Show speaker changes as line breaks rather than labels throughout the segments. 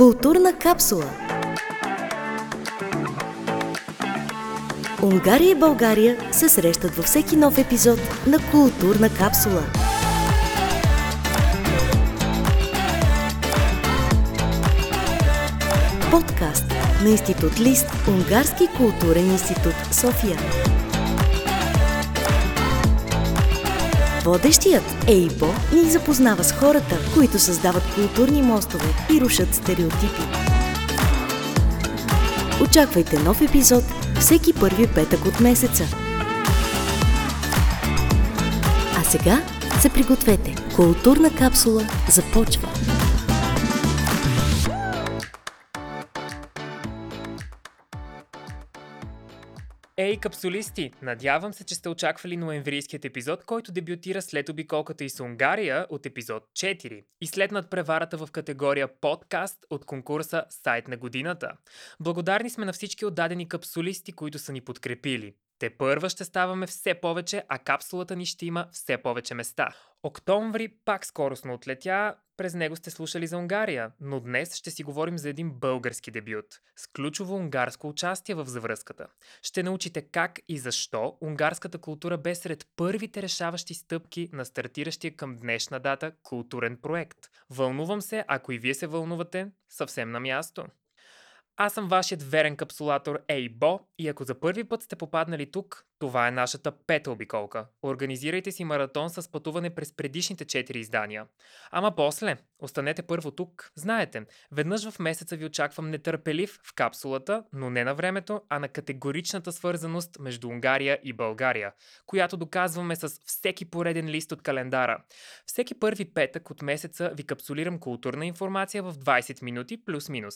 Културна капсула Унгария и България се срещат във всеки нов епизод на Културна капсула. Подкаст на Институт Лист, Унгарски културен институт София. Водещият Ейбо ни запознава с хората, които създават културни мостове и рушат стереотипи. Очаквайте нов епизод всеки първи петък от месеца. А сега се пригответе. Културна капсула започва.
Ей, капсулисти! Надявам се, че сте очаквали ноемврийският епизод, който дебютира след обиколката и с Унгария от епизод 4 и след надпреварата в категория подкаст от конкурса Сайт на годината. Благодарни сме на всички отдадени капсулисти, които са ни подкрепили. Те първа ще ставаме все повече, а капсулата ни ще има все повече места. Октомври пак скоростно отлетя, през него сте слушали за Унгария, но днес ще си говорим за един български дебют, с ключово унгарско участие в завръзката. Ще научите как и защо унгарската култура бе сред първите решаващи стъпки на стартиращия към днешна дата културен проект. Вълнувам се, ако и вие се вълнувате, съвсем на място. Аз съм вашият верен капсулатор Ейбо и ако за първи път сте попаднали тук, това е нашата пета обиколка. Организирайте си маратон с пътуване през предишните 4 издания. Ама после, останете първо тук. Знаете, веднъж в месеца ви очаквам нетърпелив в капсулата, но не на времето, а на категоричната свързаност между Унгария и България, която доказваме с всеки пореден лист от календара. Всеки първи петък от месеца ви капсулирам културна информация в 20 минути плюс-минус.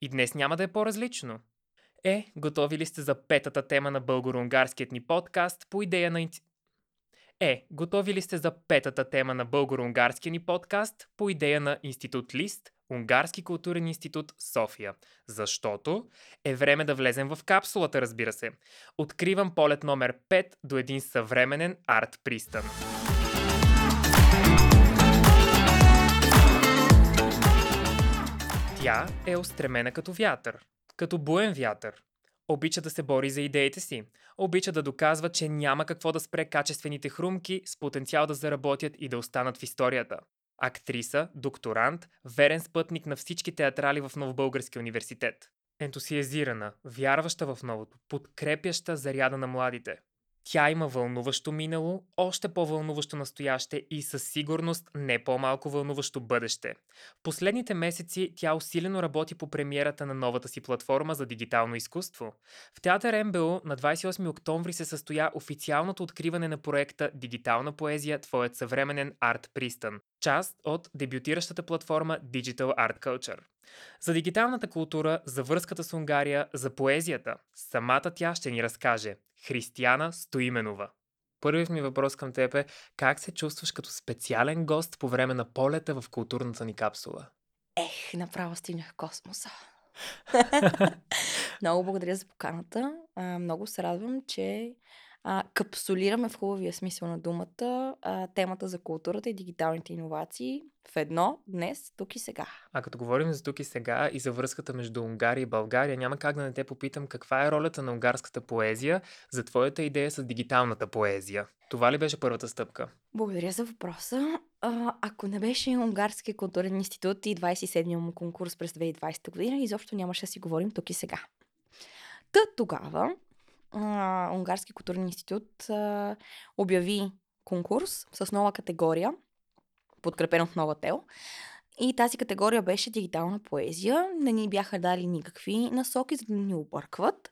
И днес няма да е по-различно. Е, готови ли сте за петата тема на българо-унгарският ни подкаст по идея на... Е, готови ли сте за петата тема на българо-унгарския ни подкаст по идея на Институт Лист, Унгарски културен институт София? Защото е време да влезем в капсулата, разбира се. Откривам полет номер 5 до един съвременен арт пристан. Тя е устремена като вятър, като буен вятър. Обича да се бори за идеите си. Обича да доказва, че няма какво да спре качествените хрумки с потенциал да заработят и да останат в историята. Актриса, докторант, верен спътник на всички театрали в Новобългарски университет. Ентусиазирана, вярваща в новото, подкрепяща заряда на младите. Тя има вълнуващо минало, още по-вълнуващо настояще и със сигурност не по-малко вълнуващо бъдеще. В последните месеци тя усилено работи по премиерата на новата си платформа за дигитално изкуство. В театър МБО на 28 октомври се състоя официалното откриване на проекта Дигитална поезия Твоят съвременен арт пристан, част от дебютиращата платформа Digital Art Culture. За дигиталната култура, за връзката с Унгария, за поезията, самата тя ще ни разкаже. Християна Стоименова. Първият ми въпрос към теб е как се чувстваш като специален гост по време на полета в културната ни капсула?
Ех, направо стигнах космоса. много благодаря за поканата. много се радвам, че а, капсулираме в хубавия смисъл на думата а, темата за културата и дигиталните иновации в едно, днес, тук и сега.
А като говорим за тук и сега и за връзката между Унгария и България, няма как да не те попитам каква е ролята на унгарската поезия за твоята идея с дигиталната поезия. Това ли беше първата стъпка?
Благодаря за въпроса. А, ако не беше Унгарски културен институт и 27-я му конкурс през 2020 година, изобщо нямаше да си говорим тук и сега. Та тогава Унгарски културен институт а, обяви конкурс с нова категория, подкрепен от нова тел. И тази категория беше дигитална поезия. Не ни бяха дали никакви насоки, за да ни объркват.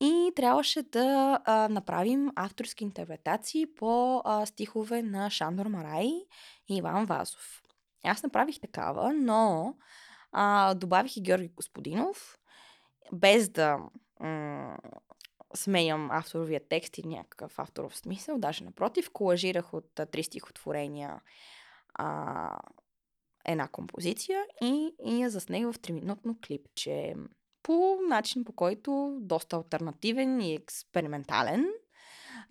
И трябваше да а, направим авторски интерпретации по а, стихове на Шандор Марай и Иван Вазов. Аз направих такава, но а, добавих и Георги Господинов, без да сменям авторовия текст и някакъв авторов смисъл, даже напротив, колажирах от три стихотворения а, една композиция и, и я заснех в 3-минутно клипче по начин, по който доста альтернативен и експериментален.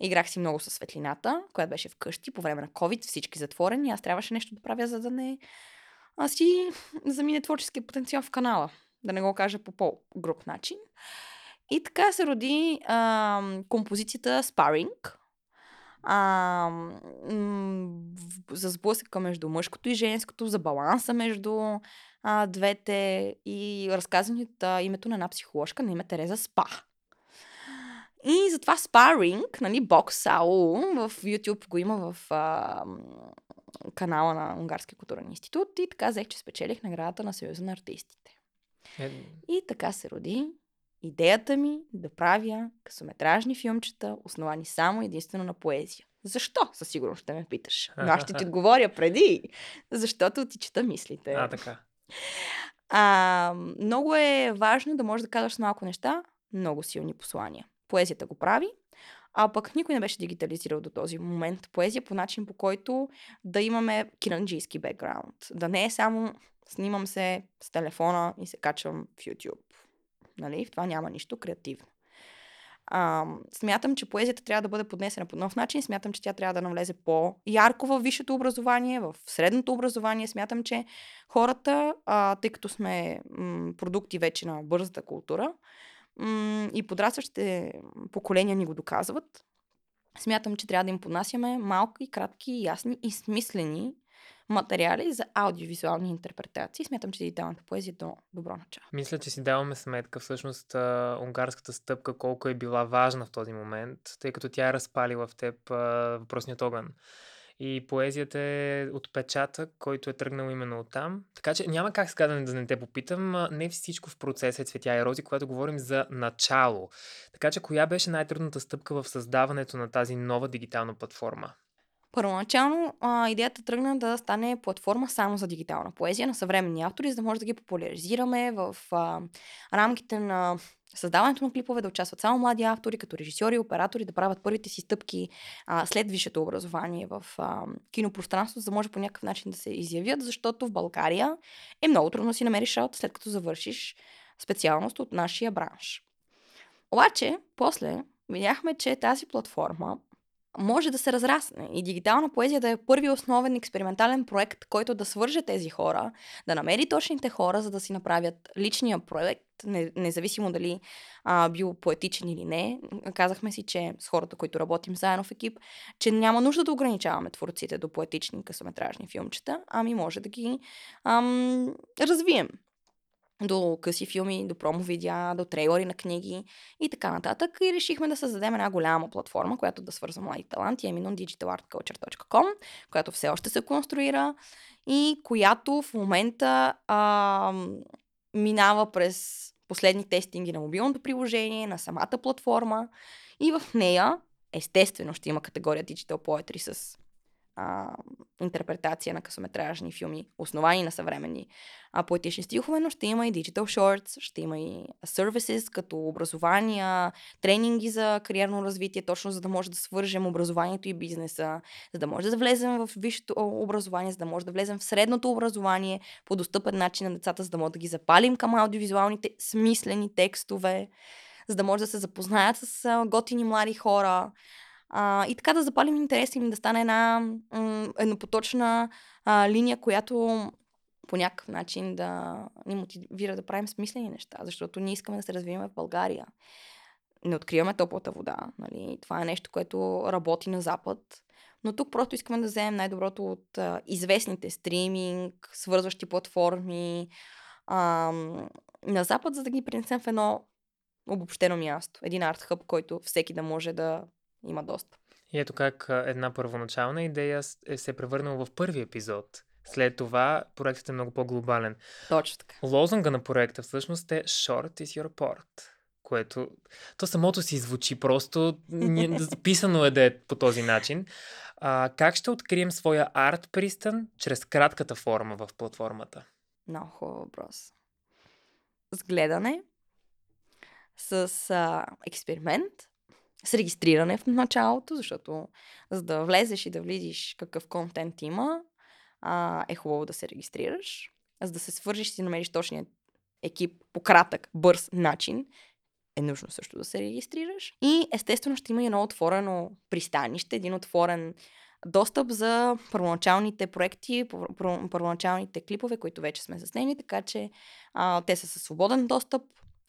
Играх си много със светлината, която беше вкъщи по време на COVID, всички затворени. Аз трябваше нещо да правя, за да не а, си замине творческия потенциал в канала. Да не го кажа по по-груп начин. И така се роди а, композицията Sparring. А, м- за сблъсъка между мъжкото и женското, за баланса между а, двете и а, името на една психоложка на име Тереза Спа. И затова Sparring, нали, бокс АО, в YouTube го има в а, канала на Унгарския културен институт и така взех, че спечелих наградата на Съюза на артистите.
Е,
И така се роди идеята ми да правя късометражни филмчета, основани само единствено на поезия. Защо? Със сигурност ще ме питаш. Но аз ще ти отговоря преди, защото ти чета мислите.
а, така.
А, много е важно да можеш да казваш малко неща много силни послания. Поезията го прави, а пък никой не беше дигитализирал до този момент поезия по начин, по който да имаме кинанджийски бекграунд. Да не е само снимам се с телефона и се качвам в YouTube. Нали? В това няма нищо креативно. А, смятам, че поезията трябва да бъде поднесена по нов начин. Смятам, че тя трябва да навлезе по-ярко в висшето образование, в средното образование. Смятам, че хората, а, тъй като сме м- продукти вече на бързата култура м- и подрастващите поколения ни го доказват, смятам, че трябва да им поднасяме малки, кратки, ясни и смислени материали за аудиовизуални интерпретации. Смятам, че дигиталната поезия е до добро начало.
Мисля, че си даваме сметка всъщност унгарската стъпка колко е била важна в този момент, тъй като тя е разпалила в теб въпросният огън. И поезията е отпечатък, който е тръгнал именно от там. Така че няма как сега да не, те попитам. Не всичко в процеса е цветя и рози, когато говорим за начало. Така че коя беше най-трудната стъпка в създаването на тази нова дигитална платформа?
Първоначално а, идеята тръгна да стане платформа само за дигитална поезия на съвременни автори, за да може да ги популяризираме в а, рамките на създаването на клипове, да участват само млади автори, като режисьори и оператори, да правят първите си стъпки а, след висшето образование в а, кинопространство, за да може по някакъв начин да се изявят, защото в България е много трудно да си намериш работа след като завършиш специалност от нашия бранш. Обаче, после видяхме, че тази платформа може да се разрасне и дигитална поезия да е първи основен експериментален проект, който да свърже тези хора, да намери точните хора, за да си направят личния проект, не, независимо дали а, бил поетичен или не. Казахме си, че с хората, които работим заедно в екип, че няма нужда да ограничаваме творците до поетични късометражни филмчета, ами може да ги ам, развием до къси филми, до промо видеа, до трейлери на книги и така нататък. И решихме да създадем една голяма платформа, която да свързва млади таланти, именно digitalartculture.com, която все още се конструира и която в момента а, минава през последни тестинги на мобилното приложение, на самата платформа и в нея естествено ще има категория Digital Poetry с а, интерпретация на късометражни филми, основани на съвременни а, поетични стихове, но ще има и digital shorts, ще има и services, като образования, тренинги за кариерно развитие, точно за да може да свържем образованието и бизнеса, за да може да влезем в висшето образование, за да може да влезем в средното образование по достъпен начин на децата, за да може да ги запалим към аудиовизуалните смислени текстове, за да може да се запознаят с готини млади хора, а, и така да запалим интереса им да стане една м- еднопоточна а, линия, която по някакъв начин да ни мотивира да правим смислени неща, защото ние искаме да се развиваме в България. Не откриваме топлата вода. Нали? Това е нещо, което работи на Запад. Но тук просто искаме да вземем най-доброто от а, известните стриминг, свързващи платформи а, на Запад, за да ги принесем в едно обобщено място. Един арт хъб, който всеки да може да има достъп.
И ето как една първоначална идея е се е превърнала в първи епизод. След това проектът е много по-глобален.
Точно така.
Лозунга на проекта всъщност е Short is your port, което то самото си звучи просто, записано е да е по този начин. А, как ще открием своя арт пристан чрез кратката форма в платформата?
Много хубав въпрос. С гледане, с а, експеримент, с регистриране в началото, защото за да влезеш и да видиш какъв контент има, а, е хубаво да се регистрираш. За да се свържиш и да намериш точния екип по кратък, бърз начин, е нужно също да се регистрираш. И естествено ще има едно отворено пристанище, един отворен достъп за първоначалните проекти, пър- пър- първоначалните клипове, които вече сме заснели, така че а, те са със свободен достъп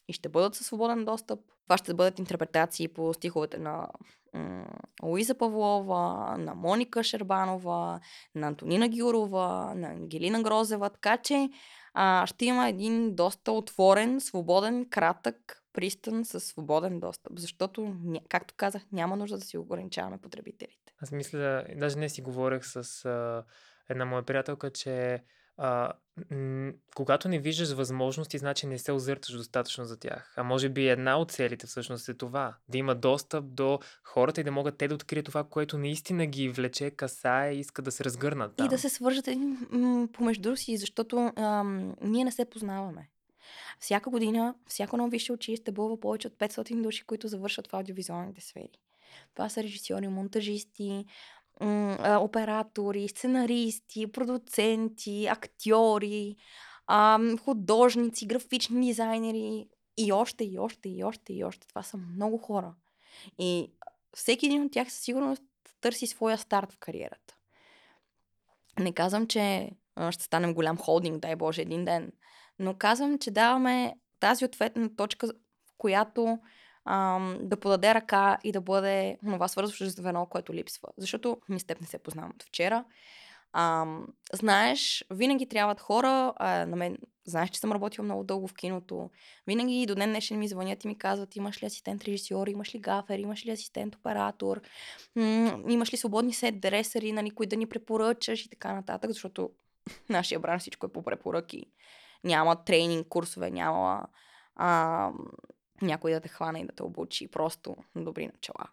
и ще бъдат със свободен достъп. Това ще бъдат интерпретации по стиховете на м- Луиза Павлова, на Моника Шербанова, на Антонина Гюрова, на Ангелина Грозева, така че а, ще има един доста отворен, свободен, кратък пристан с свободен достъп, защото, както казах, няма нужда да си ограничаваме потребителите.
Аз мисля, даже не си говорех с а, една моя приятелка, че а, м- когато не виждаш възможности, значи не се озърташ достатъчно за тях. А може би една от целите всъщност е това. Да има достъп до хората и да могат те да открият това, което наистина ги влече, касае и иска да се разгърнат там.
И да се свържат м, помежду си, защото ам, ние не се познаваме. Всяка година, всяко едно висше училище бълва повече от 500 души, които завършват в аудиовизуалните сфери. Това са режисьори, монтажисти, оператори, сценаристи, продуценти, актьори, художници, графични дизайнери и още, и още, и още, и още. Това са много хора. И всеки един от тях със сигурност търси своя старт в кариерата. Не казвам, че ще станем голям холдинг, дай Боже, един ден. Но казвам, че даваме тази ответна точка, в която ам, да подаде ръка и да бъде това свързващо звено, което липсва. Защото ние с теб не се познавам от вчера. Ам, знаеш, винаги трябват хора. А, на мен, знаеш, че съм работила много дълго в киното. Винаги до ден днешен ми звънят и ми казват, имаш ли асистент режисьор, имаш ли гафер, имаш ли асистент оператор, м- имаш ли свободни сет дресери, нали, които да ни препоръчаш и така нататък, защото нашия бранш всичко е по препоръки. Няма тренинг, курсове, няма а, някой да те хване и да те обучи. Просто на добри начала.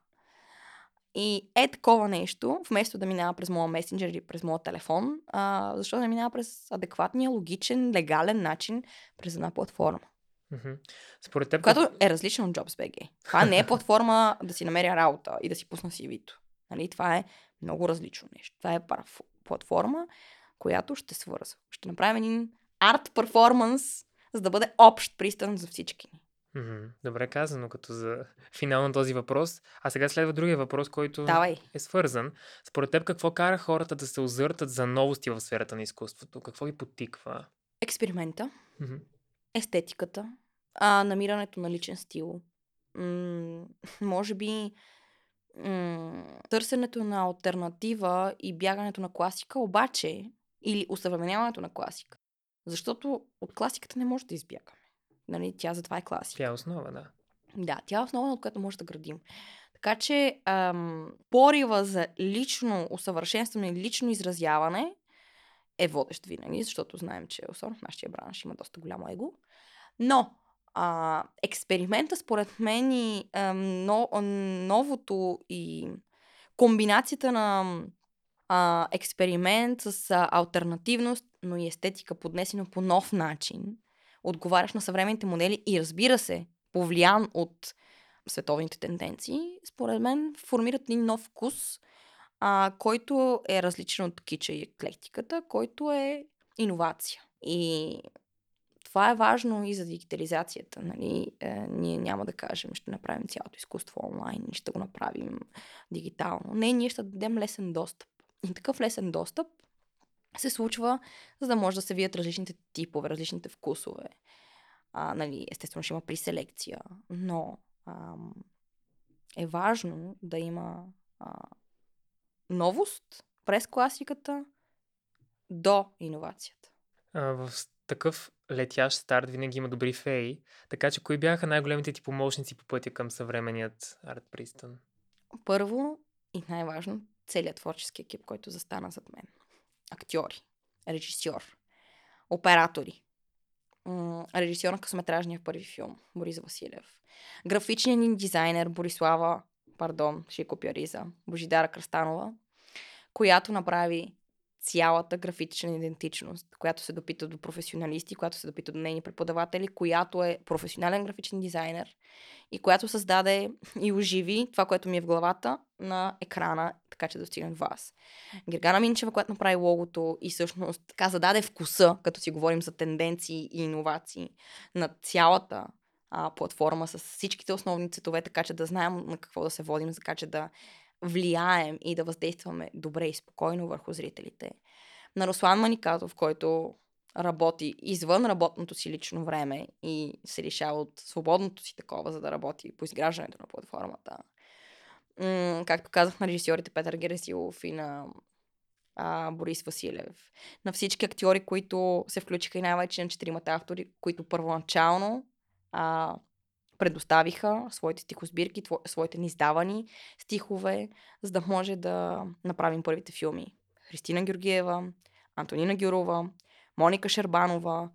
И е такова нещо, вместо да минава през моя месенджер или през моя телефон, а, защо да минава през адекватния, логичен, легален начин през една платформа.
Според теб,
която е различна от JobsBG. Това не е платформа да си намеря работа и да си пусна CV-то. Нали? Това е много различно нещо. Това е платформа, която ще свързва. Ще направим един арт перформанс, за да бъде общ пристан за всички ни.
Добре казано, като за финал на този въпрос. А сега следва другия въпрос, който
Давай.
е свързан. Според теб, какво кара хората да се озъртат за новости в сферата на изкуството? Какво ги потиква?
Експеримента,
Мгм.
естетиката, а, намирането на личен стил. М- може би м- търсенето на альтернатива и бягането на класика, обаче, или усъвременяването на класика. Защото от класиката не може да избягаме. Нали, тя затова е класика.
Тя е основа, да.
Да, тя е основа, от която може да градим. Така че ам, порива за лично усъвършенстване и лично изразяване е водещ винаги, защото знаем, че особено в нашия бранш има доста голямо его. Но а, експеримента, според мен, и а, но, новото и комбинацията на а, експеримент с а, альтернативност, но и естетика, поднесено по нов начин, отговаряш на съвременните модели и разбира се, повлиян от световните тенденции, според мен формират един нов вкус, а, който е различен от кича и еклектиката, който е иновация. И това е важно и за дигитализацията. Нали? Е, ние няма да кажем, ще направим цялото изкуство онлайн ще го направим дигитално. Не, ние ще дадем лесен достъп. И такъв лесен достъп се случва, за да може да се видят различните типове, различните вкусове. А, нали, естествено ще има приселекция, но ам, е важно да има а, новост през класиката до иновацията.
А, в такъв летящ старт винаги има добри феи. Така че, кои бяха най-големите ти помощници по пътя към съвременният арт пристан?
Първо и най-важно, целият творчески екип, който застана зад мен. Актьори, режисьор, оператори, режисьор на късометражния първи филм Борис Василев, графичният ни дизайнер Борислава, пардон, ще купя Божидара Кръстанова, която направи цялата графична идентичност, която се допита до професионалисти, която се допита до нейни преподаватели, която е професионален графичен дизайнер и която създаде и оживи това, което ми е в главата на екрана, така че да достигне до вас. Гергана Минчева, която направи логото и всъщност така зададе вкуса, като си говорим за тенденции и иновации на цялата а, платформа с всичките основни цветове, така че да знаем на какво да се водим, така че да влияем и да въздействаме добре и спокойно върху зрителите. На Руслан Маникатов, който работи извън работното си лично време и се лишава от свободното си такова, за да работи по изграждането на платформата. М- както казах на режисьорите Петър Гересилов и на а, Борис Василев. На всички актьори, които се включиха и най-вече на четиримата автори, които първоначално а, предоставиха своите стихосбирки, тво, своите низдавани стихове, за да може да направим първите филми. Христина Георгиева, Антонина Гюрова, Моника Шербанова,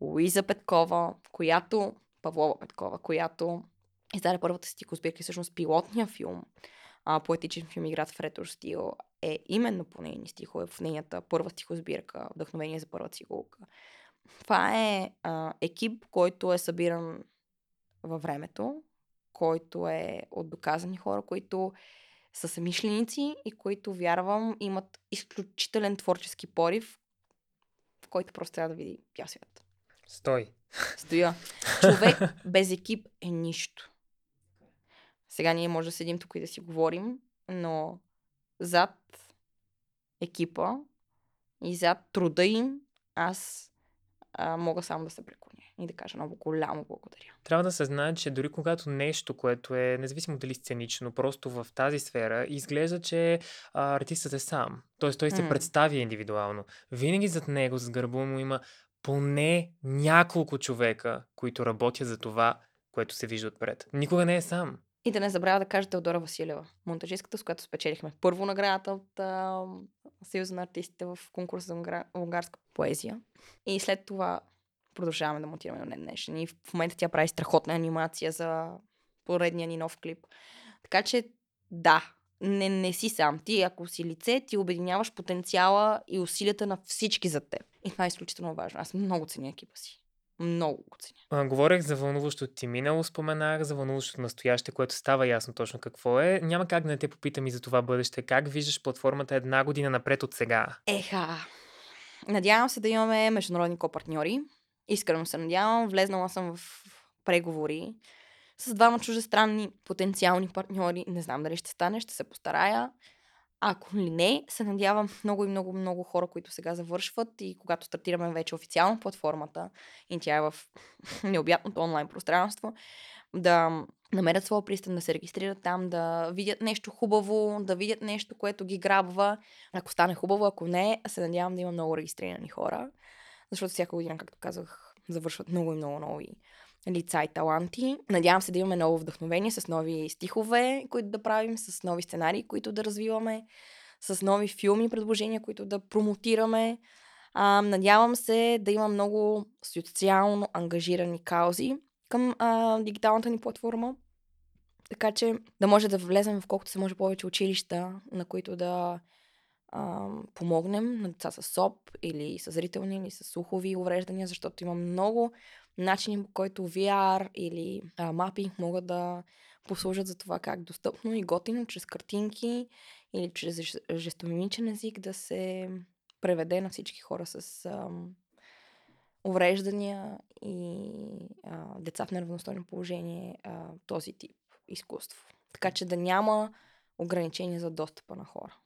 Луиза Петкова, която, Павлова Петкова, която издаде първата стихосбирка и всъщност пилотния филм, а, поетичен филм Играт в ретро стил, е именно по нейни стихове, в нейната първа стихосбирка, Вдъхновение за първа цигулка. Това е а, екип, който е събиран във времето, който е от доказани хора, които са самишленици и които, вярвам, имат изключителен творчески порив, в който просто трябва да види бял свят.
Стой.
Стоя. Човек без екип е нищо. Сега ние може да седим тук и да си говорим, но зад екипа и зад труда им аз а, мога само да се преклоня и да кажа много голямо благодаря.
Трябва да се знае, че дори когато нещо, което е независимо дали сценично, просто в тази сфера, изглежда, че а, артистът е сам. Тоест той се
М.
представя индивидуално. Винаги зад него, с гърба му има поне няколко човека, които работят за това, което се вижда отпред. Никога не е сам.
И да не забравя да кажа Теодора Василева, монтажистката, с която спечелихме първо наградата от а, Съюза на артистите в конкурса за унгар- унгарска поезия. И след това продължаваме да монтираме на днешен. И в момента тя прави страхотна анимация за поредния ни нов клип. Така че, да, не, не си сам. Ти, ако си лице, ти обединяваш потенциала и усилията на всички за теб. И това е изключително важно. Аз много ценя екипа си. Много го ценя.
А, говорех за вълнуващото ти минало, споменах за вълнуващото настояще, което става ясно точно какво е. Няма как да не те попитам и за това бъдеще. Как виждаш платформата една година напред от сега?
Еха. Надявам се да имаме международни копартньори. Искрено се надявам. Влезнала съм в преговори с двама чужестранни потенциални партньори. Не знам дали ще стане, ще се постарая. Ако ли не, се надявам много и много, много хора, които сега завършват и когато стартираме вече официално платформата и тя е в необятното онлайн пространство, да намерят своя пристан, да се регистрират там, да видят нещо хубаво, да видят нещо, което ги грабва. Ако стане хубаво, ако не, се надявам да има много регистрирани хора, защото всяка година, както казах, завършват много и много нови лица и таланти. Надявам се да имаме ново вдъхновение с нови стихове, които да правим, с нови сценарии, които да развиваме, с нови филми, предложения, които да промотираме. А, надявам се да има много социално ангажирани каузи към а, дигиталната ни платформа. Така че да може да влезем в колкото се може повече училища, на които да а, помогнем на деца с СОП или с зрителни или с слухови увреждания, защото има много начини, по който VR или мапинг могат да послужат за това как достъпно и готино, чрез картинки или чрез жест- жестомимичен език да се преведе на всички хора с ам, увреждания и а, деца в неравностойно положение а, този тип изкуство. Така че да няма ограничения за достъпа на хора.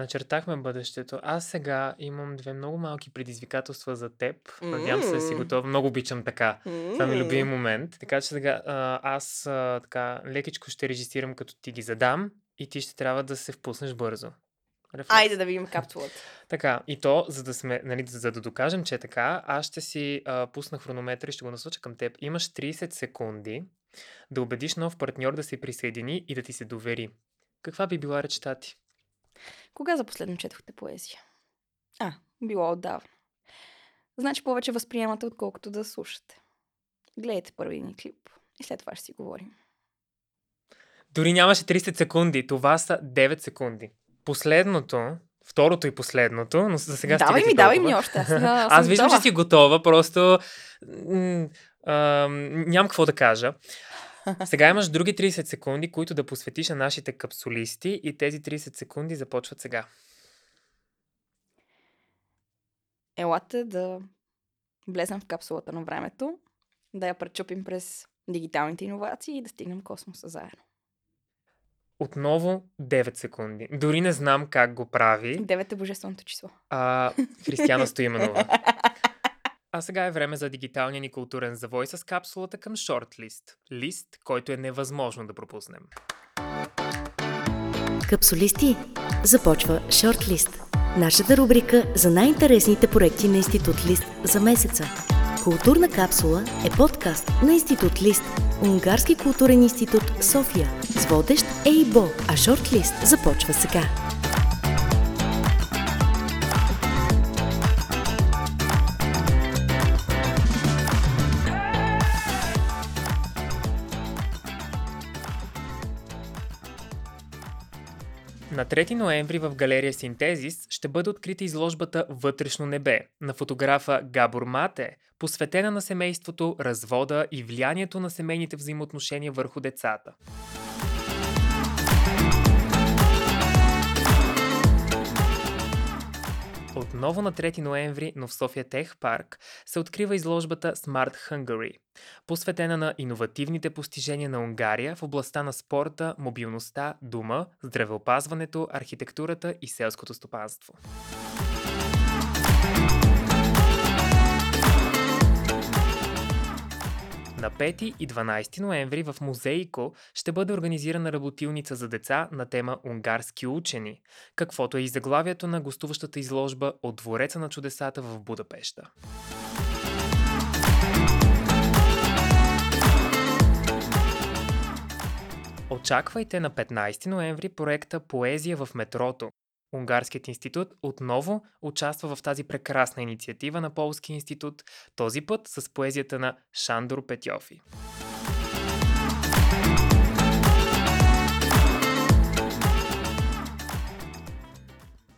Начертахме бъдещето. Аз сега имам две много малки предизвикателства за теб. Надявам се да си готов. Много обичам така. Това ми е любим момент. Така че сега аз така лекичко ще режисирам като ти ги задам и ти ще трябва да се впуснеш бързо. Рефлекс.
Айде да видим капсулата.
Така, и то, за да сме, нали, за да докажем, че е така, аз ще си а, пусна хронометър и ще го насоча към теб. Имаш 30 секунди да убедиш нов партньор да се присъедини и да ти се довери. Каква би била речта ти?
Кога за последно четохте поезия? А, било отдавна. Значи повече възприемате, отколкото да слушате. Гледайте първи ни клип и след това ще си говорим.
Дори нямаше 30 секунди. Това са 9 секунди. Последното, второто и последното, но за сега
давай
стига
ми,
ти
давай
толкова.
ми още. Аз, аз,
виждам, че си готова, просто м- а, нямам какво да кажа. Сега имаш други 30 секунди, които да посветиш на нашите капсулисти и тези 30 секунди започват сега.
Елате да влезем в капсулата на времето, да я пречупим през дигиталните иновации и да стигнем космоса заедно.
Отново 9 секунди. Дори не знам как го прави.
Девет е божественото число.
А, Християна Стоименова. А сега е време за дигиталния ни културен завой с капсулата към шортлист. Лист, който е невъзможно да пропуснем.
Капсулисти, започва Шортлист. Нашата рубрика за най-интересните проекти на Институт Лист за месеца. Културна капсула е подкаст на Институт Лист, Унгарски културен институт София, с водещ Ейбо, а Шортлист започва сега.
3 ноември в галерия Синтезис ще бъде открита изложбата Вътрешно небе на фотографа Габор Мате, посветена на семейството, развода и влиянието на семейните взаимоотношения върху децата. Отново на 3 ноември, но в София Тех Парк, се открива изложбата Smart Hungary, посветена на иновативните постижения на Унгария в областта на спорта, мобилността, дума, здравеопазването, архитектурата и селското стопанство. На 5 и 12 ноември в Музейко ще бъде организирана работилница за деца на тема Унгарски учени, каквото е и заглавието на гостуващата изложба от Двореца на чудесата в Будапешта. Очаквайте на 15 ноември проекта Поезия в метрото. Унгарският институт отново участва в тази прекрасна инициатива на Полски институт, този път с поезията на Шандор Петьофи.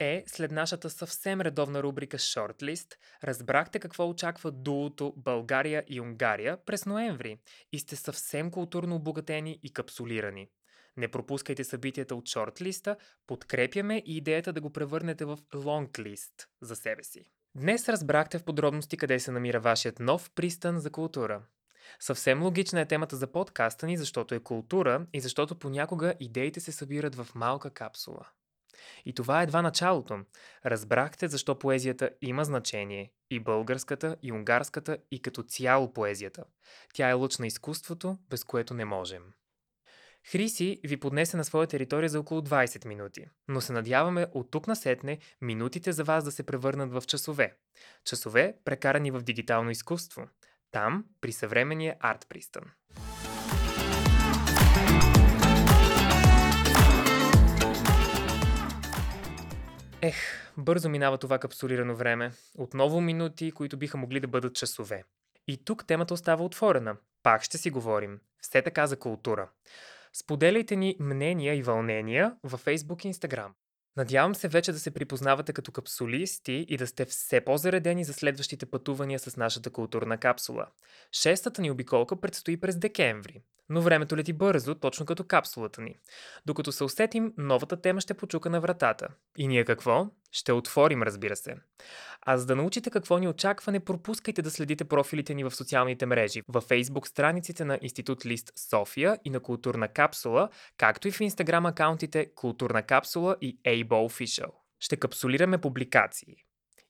Е, след нашата съвсем редовна рубрика Shortlist, разбрахте какво очаква дуото България и Унгария през ноември и сте съвсем културно обогатени и капсулирани. Не пропускайте събитията от шортлиста, подкрепяме и идеята да го превърнете в лонглист за себе си. Днес разбрахте в подробности къде се намира вашият нов пристан за култура. Съвсем логична е темата за подкаста ни, защото е култура и защото понякога идеите се събират в малка капсула. И това е едва началото. Разбрахте защо поезията има значение. И българската, и унгарската, и като цяло поезията. Тя е лъч на изкуството, без което не можем. Хриси ви поднесе на своя територия за около 20 минути, но се надяваме от тук насетне минутите за вас да се превърнат в часове. Часове, прекарани в дигитално изкуство. Там, при съвременния арт пристан. Ех, бързо минава това капсулирано време. Отново минути, които биха могли да бъдат часове. И тук темата остава отворена. Пак ще си говорим. Все така за култура. Споделяйте ни мнения и вълнения във Facebook и Instagram. Надявам се вече да се припознавате като капсулисти и да сте все по-заредени за следващите пътувания с нашата културна капсула. Шестата ни обиколка предстои през декември. Но времето лети бързо, точно като капсулата ни. Докато се усетим, новата тема ще почука на вратата. И ние какво? Ще отворим, разбира се. А за да научите какво ни очаква, не пропускайте да следите профилите ни в социалните мрежи, във Facebook страниците на Институт Лист София и на Културна капсула, както и в Инстаграм акаунтите Културна капсула и ABO Official. Ще капсулираме публикации.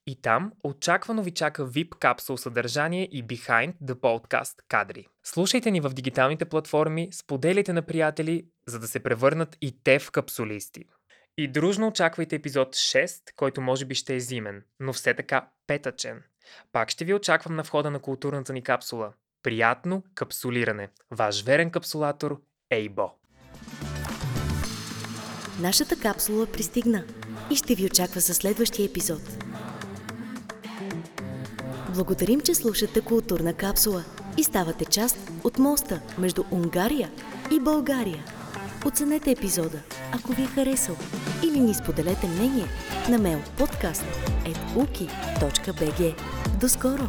И там очаквано ви чака VIP капсул съдържание и Behind the Podcast кадри. Слушайте ни в дигиталните платформи, споделяйте на приятели, за да се превърнат и те в капсулисти. И дружно очаквайте епизод 6, който може би ще е зимен, но все така петъчен. Пак ще ви очаквам на входа на културната ни капсула. Приятно капсулиране. Ваш верен капсулатор Ейбо.
Нашата капсула пристигна и ще ви очаква за следващия епизод. Благодарим, че слушате Културна капсула и ставате част от моста между Унгария и България. Оценете епизода, ако ви е харесал, или ни споделете мнение на mail podcast.uki.bg. До скоро!